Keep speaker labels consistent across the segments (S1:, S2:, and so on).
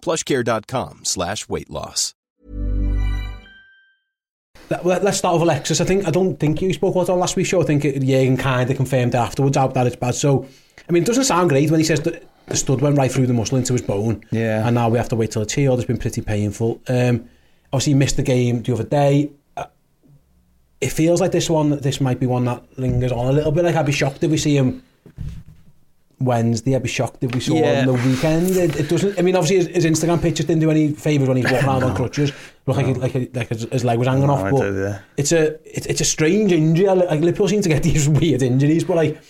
S1: plushcare.com slash weight loss.
S2: Let, us start with Alexis. I think I don't think you spoke about it on last week's show. I think Jürgen kind of confirmed afterwards out that it's bad. So, I mean, it doesn't sound great when he says that the stud went right through the muscle into his bone.
S3: Yeah.
S2: And now we have to wait till it's healed. It's been pretty painful. Um, obviously, he missed the game the other day. Uh, it feels like this one, this might be one that lingers on a little bit. Like I'd be shocked if we see him Wednesday. I'd be shocked if we saw
S3: Yeah.
S2: on the weekend. It, it doesn't. I mean, obviously, his, his Instagram pictures didn't do any favours when he's walking around on crutches. Look like he, like he, like his, his leg was hanging
S3: No,
S2: off.
S3: I
S2: But
S3: did, yeah.
S2: it's a it's, it's a strange injury. Like Liverpool seem to get these weird injuries, but like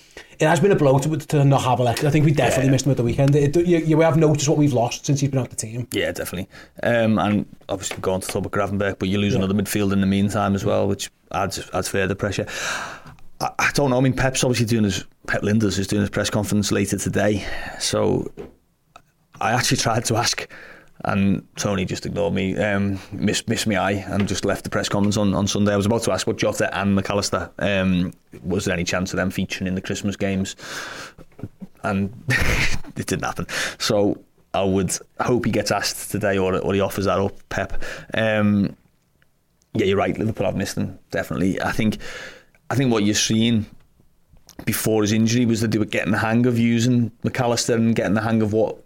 S2: it has been a blow to, to not have Alexis. I think we definitely
S3: Yeah.
S2: missed him at the weekend. It, you, you have noticed what we've lost since he's been out the team.
S3: Yeah, definitely. Um, and obviously going to top of Gravenberch, but you lose
S2: Yeah.
S3: another midfield in the meantime as well, which adds adds further pressure. I, I don't know. I mean, Pep's obviously doing his Pep Lijnders is doing his press conference later today, so I actually tried to ask, and Tony just ignored me, um, missed missed me eye, and just left the press conference on, on Sunday. I was about to ask what Jota and Mac Allister um, was there any chance of them featuring in the Christmas games, and it didn't happen. So I would hope he gets asked today, or or he offers that up, Pep. Um, yeah, you're right. Liverpool have missed him definitely. I think, I think what you're seeing before his injury was that they were getting the hang of using Mac Allister and getting the hang of what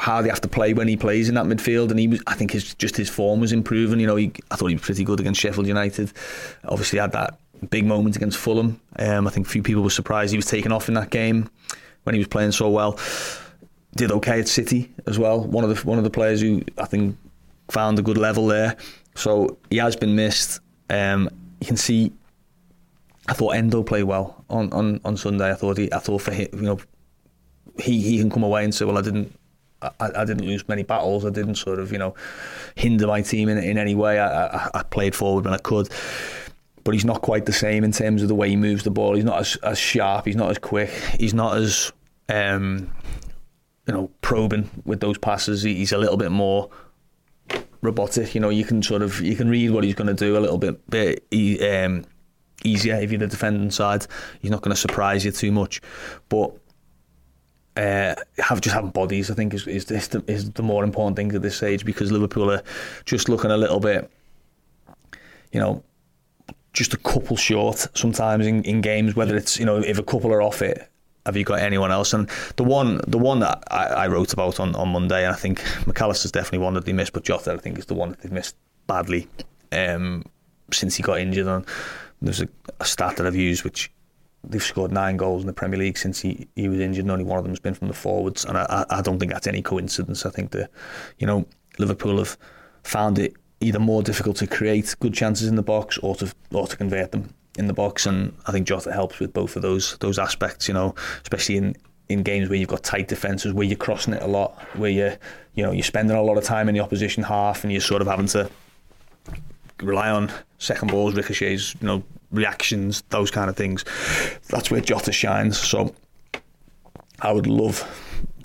S3: how they have to play when he plays in that midfield. And he was, I think, his just his form was improving. You know, he, I thought he was pretty good against Sheffield United. Obviously, had that big moment against Fulham. Um, I think few people were surprised he was taken off in that game when he was playing so well. Did okay at City as well. One of the one of the players who I think found a good level there. So he has been missed. Um, you can see. I thought Endo played well on, on, on Sunday. I thought he, I thought for him, you know, he, he can come away and say, well, I didn't, I, I didn't lose many battles. I didn't sort of, you know, hinder my team in, in any way. I, I, I played forward when I could. But he's not quite the same in terms of the way he moves the ball. He's not as, as sharp. He's not as quick. He's not as, um, you know, probing with those passes. He- He's a little bit more robotic. You know, you can sort of you can read what he's going to do a little bit bit e- um, easier if you're the defending side. He's not going to surprise you too much, but. Uh, have just having bodies, I think, is is, is, the, is the more important thing at this stage because Liverpool are just looking a little bit, you know, just a couple short sometimes in, in games. Whether it's you know if a couple are off it, have you got anyone else? And the one the one that I, I wrote about on, on Monday, and I think Mac Allister's definitely one that they missed, but Jota I think is the one that they've missed badly um, since he got injured. And there's a, a stat that I've used which they've scored nine goals in the Premier League since he, he was injured, and only one of them has been from the forwards. And I I don't think that's any coincidence. I think that you know Liverpool have found it either more difficult to create good chances in the box or to or to convert them in the box. And I think Jota helps with both of those those aspects. You know, especially in in games where you've got tight defences, where you're crossing it a lot, where you you know you're spending a lot of time in the opposition half, and you're sort of having to rely on second balls, ricochets, you know, reactions, those kind of things. That's where Jota shines. So I would love,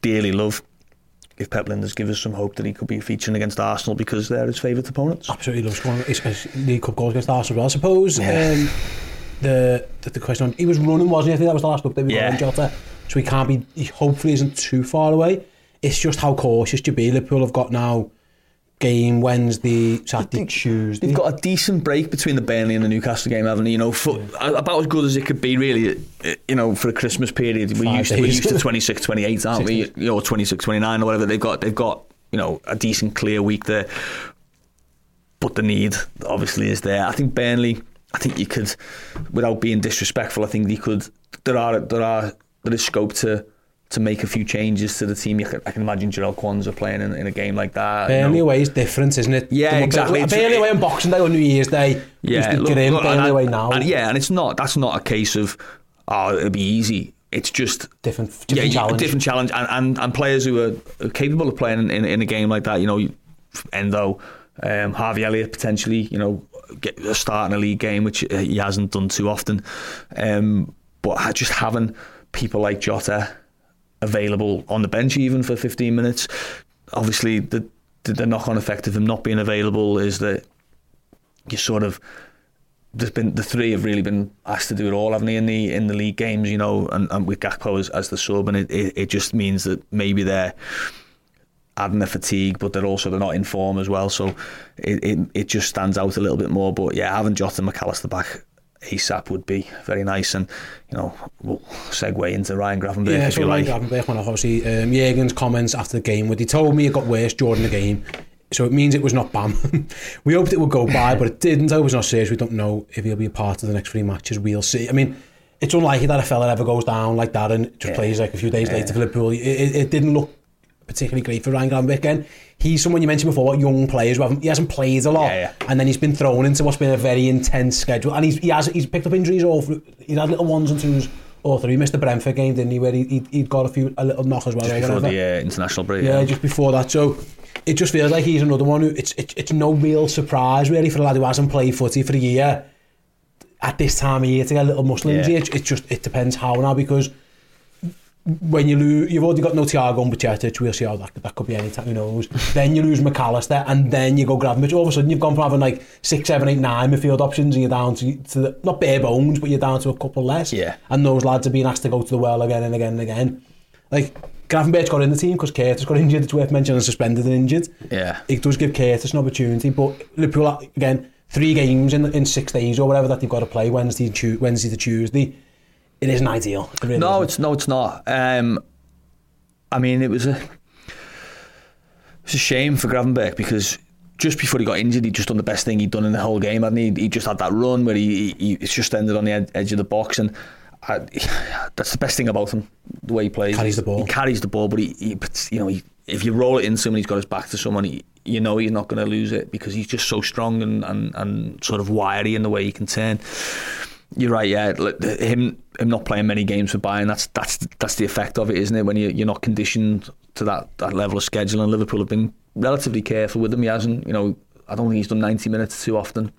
S3: dearly love, if Pep Lijnders give us some hope that he could be featuring against Arsenal because they're his favourite opponents.
S2: Absolutely loves scoring his, his League Cup goals against Arsenal. as well. I suppose
S3: Yeah.
S2: um, the, the the question on he was running, wasn't he? I think that was the last update we
S3: Yeah.
S2: got on Jota. So he can't be. He hopefully isn't too far away. It's just how cautious be. Liverpool have got now game Wednesday, Saturday, Tuesday.
S3: They've got a decent break between the Burnley and the Newcastle game, haven't they? You know, for, about as good as it could be, really. You know, for a Christmas period, we're
S2: Five
S3: used, to, we're used to 26, 28, aren't we? You know, 26, 29 or whatever. They've got, they've got, you know, a decent clear week there. but the need obviously is there. I think Burnley. I think you could, without being disrespectful, I think you could. There are there are there is scope to to make a few changes to the team. Can, I can imagine Jarell Quansah playing in, in, a game like that.
S2: Burnley you know. away is different, isn't it?
S3: Yeah, exactly.
S2: Burnley away on Boxing Day or New Year's Day.
S3: Yeah,
S2: look, grim, look, Burnley away now.
S3: And yeah, and it's not. That's not a case of oh, it'll be easy. It's just
S2: different, different
S3: yeah,
S2: challenge.
S3: different challenge, and, and, and players who are, capable of playing in, in, in, a game like that. You know, Endo, um, Harvey Elliott potentially. You know, get a start in a league game, which he hasn't done too often. Um, but just having people like Jota available on the bench even for 15 minutes. Obviously, the the knock-on effect of him not being available is that you sort of there's been the three have really been asked to do it all, haven't they, in the in the league games, you know, and, and with Gakpo as, as the sub, and it, it, it just means that maybe they're adding the fatigue, but they're also they're not in form as well, so it, it, it just stands out a little bit more. But yeah, having Jota and Mac Allister back ASAP would be very nice. And, you know, we'll segue into Ryan Gravenberch
S2: yeah,
S3: if
S2: so
S3: you
S2: Ryan
S3: like.
S2: Gravenberch, when obviously um, Jurgen's comments after the game, where he told me it got worse during the game. So it means it was not bam. we hoped it would go by, but it didn't. I was not serious. We don't know if he'll be a part of the next three matches. We'll see. I mean, it's unlikely that a fella ever goes down like that and just yeah. plays like a few days yeah. later for Liverpool. It, it, it didn't look particularly great for Ryan Granwick. And he's someone you mentioned before, young players who haven't, he hasn't played a lot.
S3: Yeah, yeah.
S2: And then he's been thrown into what's been a very intense schedule. And he's, he has, he's picked up injuries all through, he's had little ones and twos all through. He missed the Brentford game, didn't he, where he, he'd, got a few, a little knock as well.
S3: Just right, before the uh, international break.
S2: Yeah, yeah, just before that. So it just feels like he's another one who, it's, it, it's no real surprise really for a lad who hasn't played footy for a year at this time of year to get a little muscle yeah. injury. It, it just, it depends how now because when you lose, you've already got no Thiago and Bajcetic, we'll see how that, that could be any time, who knows. then you lose Mac Allister, and then you go Gravenberch. All of a sudden, you've gone from having like six, seven, eight, nine midfield options, and you're down to, to the, not bare bones, but you're down to a couple less.
S3: Yeah.
S2: And those lads are being asked to go to the well again and again and again. Like, Gravenberch got in the team because Curtis got injured. It's worth mentioning, suspended and injured.
S3: Yeah.
S2: It does give Curtis an opportunity, but Liverpool, again, three games in in six days or whatever that they've got to play, Wednesday, Wednesday to Tuesday. It isn't ideal. It really
S3: no,
S2: isn't.
S3: it's no, it's not. Um, I mean, it was a it was a shame for Gravenberch because just before he got injured, he'd just done the best thing he'd done in the whole game, hadn't he? He just had that run where he, he, he just ended on the ed- edge of the box, and I, that's the best thing about him, the way he plays.
S2: Carries the ball.
S3: He carries the ball, but he, he you know, he, if you roll it in someone, he's got his back to someone, he, you know he's not going to lose it because he's just so strong and, and, and sort of wiry in the way he can turn. You're right, yeah. Him him not playing many games for Bayern, that's that's that's the effect of it, isn't it? When you you're not conditioned to that, that level of schedule, and Liverpool have been relatively careful with him. He hasn't, you know, I don't think he's done 90 minutes too often.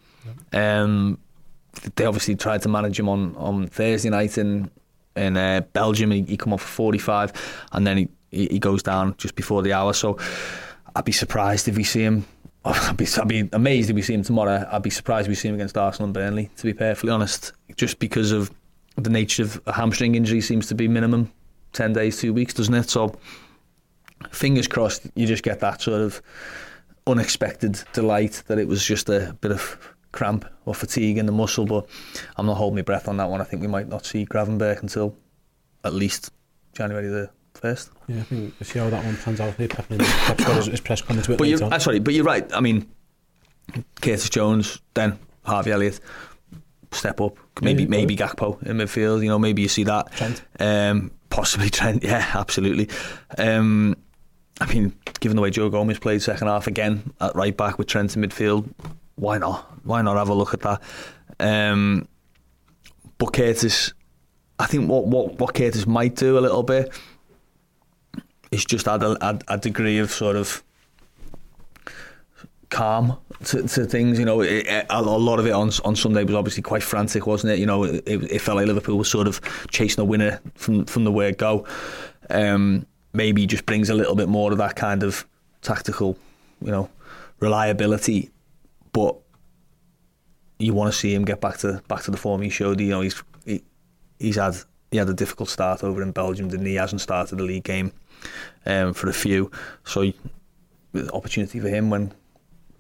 S3: Um, they obviously tried to manage him on, on Thursday night in in uh, Belgium. He, he come off for 45, and then he, he goes down just before the hour. So I'd be surprised if we see him I'd be, I'd be amazed if we see him tomorrow. I'd be surprised if we see him against Arsenal and Burnley, to be perfectly honest, just because of the nature of a hamstring injury seems to be minimum 10 days, two weeks, doesn't it? So, fingers crossed, you just get that sort of unexpected delight that it was just a bit of cramp or fatigue in the muscle, but I'm not holding my breath on that one. I think we might not see Gravenberch until at least January the first.
S2: Yeah, I think we'll see how that one pans out. Pep's got his, his press comments
S3: but you're, uh, sorry, but you're right. I mean, Curtis Jones, then Harvey Elliott, step up. Maybe yeah, maybe Gakpo in midfield. You know, maybe you see that.
S2: Trent.
S3: Um, possibly Trent. Yeah, absolutely. Um, I mean, given the way Joe Gomez played second half again at right back with Trent in midfield, why not? Why not have a look at that? Um, but Curtis, I think what what what Curtis might do a little bit is just add a, add a degree of sort of calm to, to things. You know, it, a lot of it on on Sunday was obviously quite frantic, wasn't it? You know, it, it felt like Liverpool was sort of chasing a winner from from the word go. Um, maybe just brings a little bit more of that kind of tactical, you know, reliability, but you want to see him get back to back to the form he showed. You know, he's he, he's had he had a difficult start over in Belgium, didn't he? He hasn't started the league game um, for a few. So opportunity for him when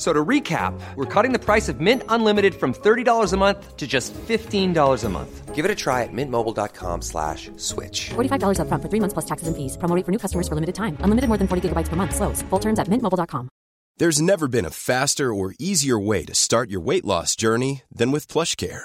S4: F- So to recap, we're cutting the price of Mint Unlimited from $30 a month to just $15 a month. Give it a try at mintmobile.com slash switch.
S5: $45 upfront for three months plus taxes and fees. Promo rate for new customers for limited time. Unlimited more than 40 gigabytes per month. Slows. Full terms at mintmobile.com.
S1: There's never been a faster or easier way to start your weight loss journey than with PlushCare.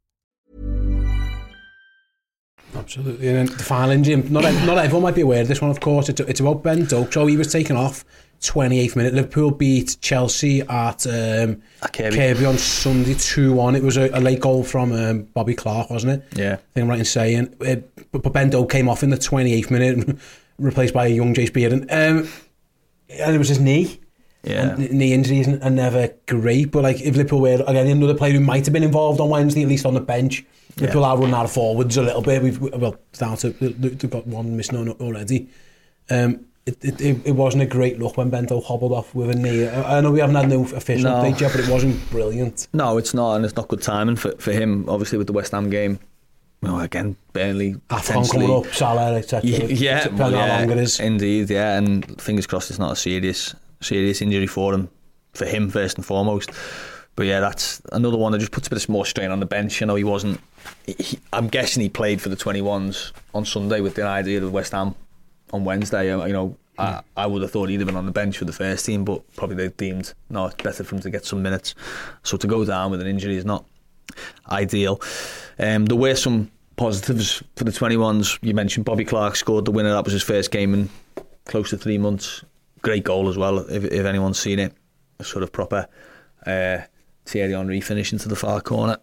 S2: Absolutely. And then the final injury, not, not everyone might be aware of this one, of course. It's, it's about Ben Doak. So he was taken off 28th minute. Liverpool beat Chelsea at um,
S3: At Kirkby.
S2: Kirkby on Sunday 2 1. It was a, a late goal from um, Bobby Clark, wasn't it?
S3: Yeah.
S2: I think I'm right in saying. Uh, but, but Ben Doak came off in the 28th minute, replaced by a young Jace Bearden. Um, and it was his knee.
S3: Yeah.
S2: And knee injuries are never great, but like if Liverpool were again another player who might have been involved on Wednesday, at least on the bench, yeah. Liverpool are running out of forwards a little bit. We've well down to they've got one missing on already. Um, it, it, it wasn't a great look when Bento hobbled off with a knee. I, I know we haven't had no official
S3: no.
S2: update yet, but it wasn't brilliant.
S3: No, it's not, and it's not good timing for, for him. Obviously, with the West Ham game, well, again, barely.
S2: Afcon coming up, Salah, etc.
S3: Yeah, well, yeah, how
S2: long it is.
S3: indeed, yeah, and fingers crossed it's not a serious serious injury for him, for him first and foremost. But yeah, that's another one that just puts a bit of more strain on the bench. You know, he wasn't. He, I'm guessing he played for the 21s on Sunday with the idea of West Ham on Wednesday. Uh, You know, I, I would have thought he'd have been on the bench for the first team, but probably they deemed no, it's better for him to get some minutes. So to go down with an injury is not ideal. Um, there were some positives for the 21s. You mentioned Bobby Clark scored the winner. That was his first game in close to three months. Great goal as well, if, if anyone's seen it. A sort of proper uh, Thierry Henry finish into the far corner.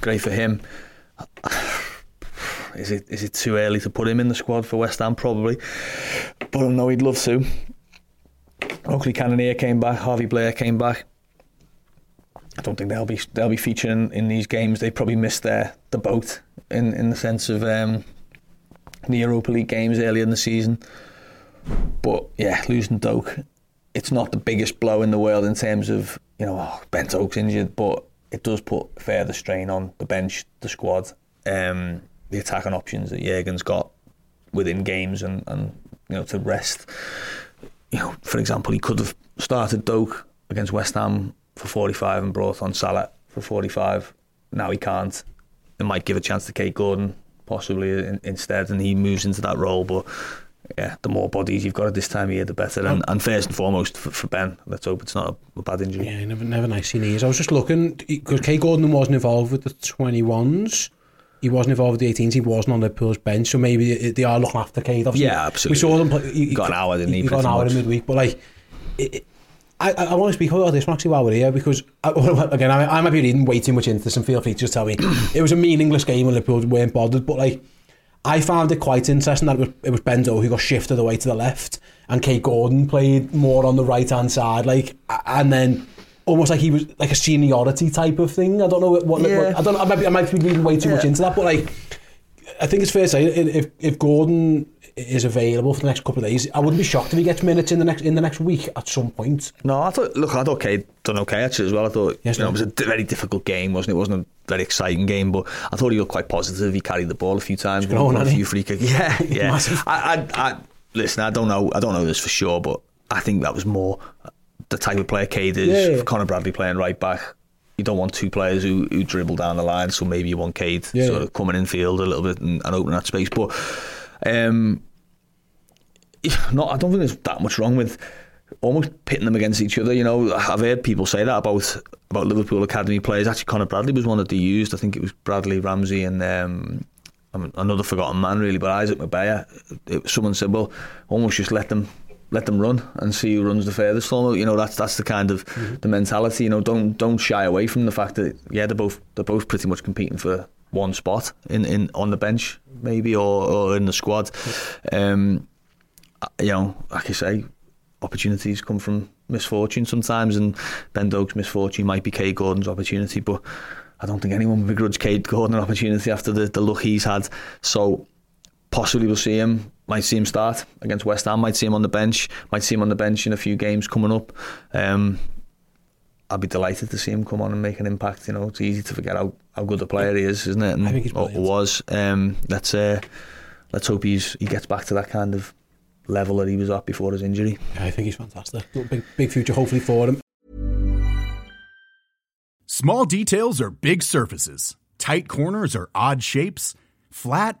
S3: Great for him. Is it is it too early to put him in the squad for West Ham? Probably, but I know he'd love to. Oakley Cannonier came back. Harvey Blair came back. I don't think they'll be they'll be featuring in these games. They probably missed their the boat in in the sense of um, the Europa League games earlier in the season. But yeah, losing Doak, it's not the biggest blow in the world in terms of you know oh, Ben Doak's injured, but it does put further strain on the bench, the squad, um, the attacking options that Jurgen's got within games, and, and you know to rest. You know, for example, he could have started Doak against West Ham for 45 and brought on Salah for 45. Now he can't. It might give a chance to Kaide Gordon possibly in, instead, and he moves into that role. But yeah, the more bodies you've got at this time of year, the better. And, and first and foremost for, for Ben, let's hope it's not a, a bad injury.
S2: Yeah, never, never nice knees. I was just looking because Kaide Gordon wasn't involved with the 21s. He wasn't involved with the 18s. He wasn't on Liverpool's bench, so maybe they are looking after Kaide. Obviously,
S3: Yeah, absolutely.
S2: We saw them. Play, he,
S3: Got an hour, didn't he,
S2: He got an hour
S3: much?
S2: in midweek, but like, it, I, I, I want to speak about this actually while we're here because I, again, I, I might be reading way too much into this, and feel free to just tell me it was a meaningless game and Liverpool weren't bothered. But like, I found it quite interesting that it was, it was Ben Doak who got shifted away to the left, and Kaide Gordon played more on the right hand side, like, and then almost like he was like a seniority type of thing. I don't know what, what,
S3: Yeah.
S2: I don't. know, I might be, I might be reading way too much into that, but like, I think it's fair to say if if Gordon is available for the next couple of days, I wouldn't be shocked if he gets minutes in the next in the next week at some point.
S3: No, I thought. Look, I thought Kaide done okay actually as well. I thought
S2: Yes,
S3: you know,
S2: no.
S3: it was a very difficult game, wasn't it? It wasn't a very exciting game, but I thought he looked quite positive. He carried the ball a few times, won a few free kicks. Yeah, yeah. I, I, I, listen, I don't know. I don't know this for sure, but I think that was more the type of player Kaide is.
S2: Yeah, yeah.
S3: Conor Bradley playing right back. You don't want two players who, who dribble down the line. So maybe you want Kaide
S2: Yeah,
S3: sort
S2: yeah.
S3: of coming in field a little bit and, and opening that space. But um, not, I don't think there's that much wrong with almost pitting them against each other. You know, I've heard people say that about about Liverpool academy players. Actually, Conor Bradley was one that they used. I think it was Bradley Ramsay and. Um, another forgotten man really, but Isaac Mabaya. It, someone said, "Well, almost just let them let them run and see who runs the furthest for them." You know, that's that's the kind of the mentality. You know, don't don't shy away from the fact that yeah, they're both they're both pretty much competing for one spot in, in on the bench maybe or, or in the squad. Um, you know, like I say, opportunities come from misfortune sometimes, and Ben Doak's misfortune might be Kaide Gordon's opportunity, but I don't think anyone would begrudge Kaide Gordon an opportunity after the, the luck he's had. So possibly we'll see him. Might see him start against West Ham. Might see him on the bench. Might see him on the bench in a few games coming up. Um, I'd be delighted to see him come on and make an impact. You know, it's easy to forget how, how good a player he is, isn't it? And
S2: I think he's
S3: or was. Um, let's uh, let's hope he's he gets back to that kind of level that he was at before his injury.
S2: Yeah, I think he's fantastic. Big, big future, hopefully, for him.
S6: Small details are big surfaces. Tight corners are odd shapes. Flat,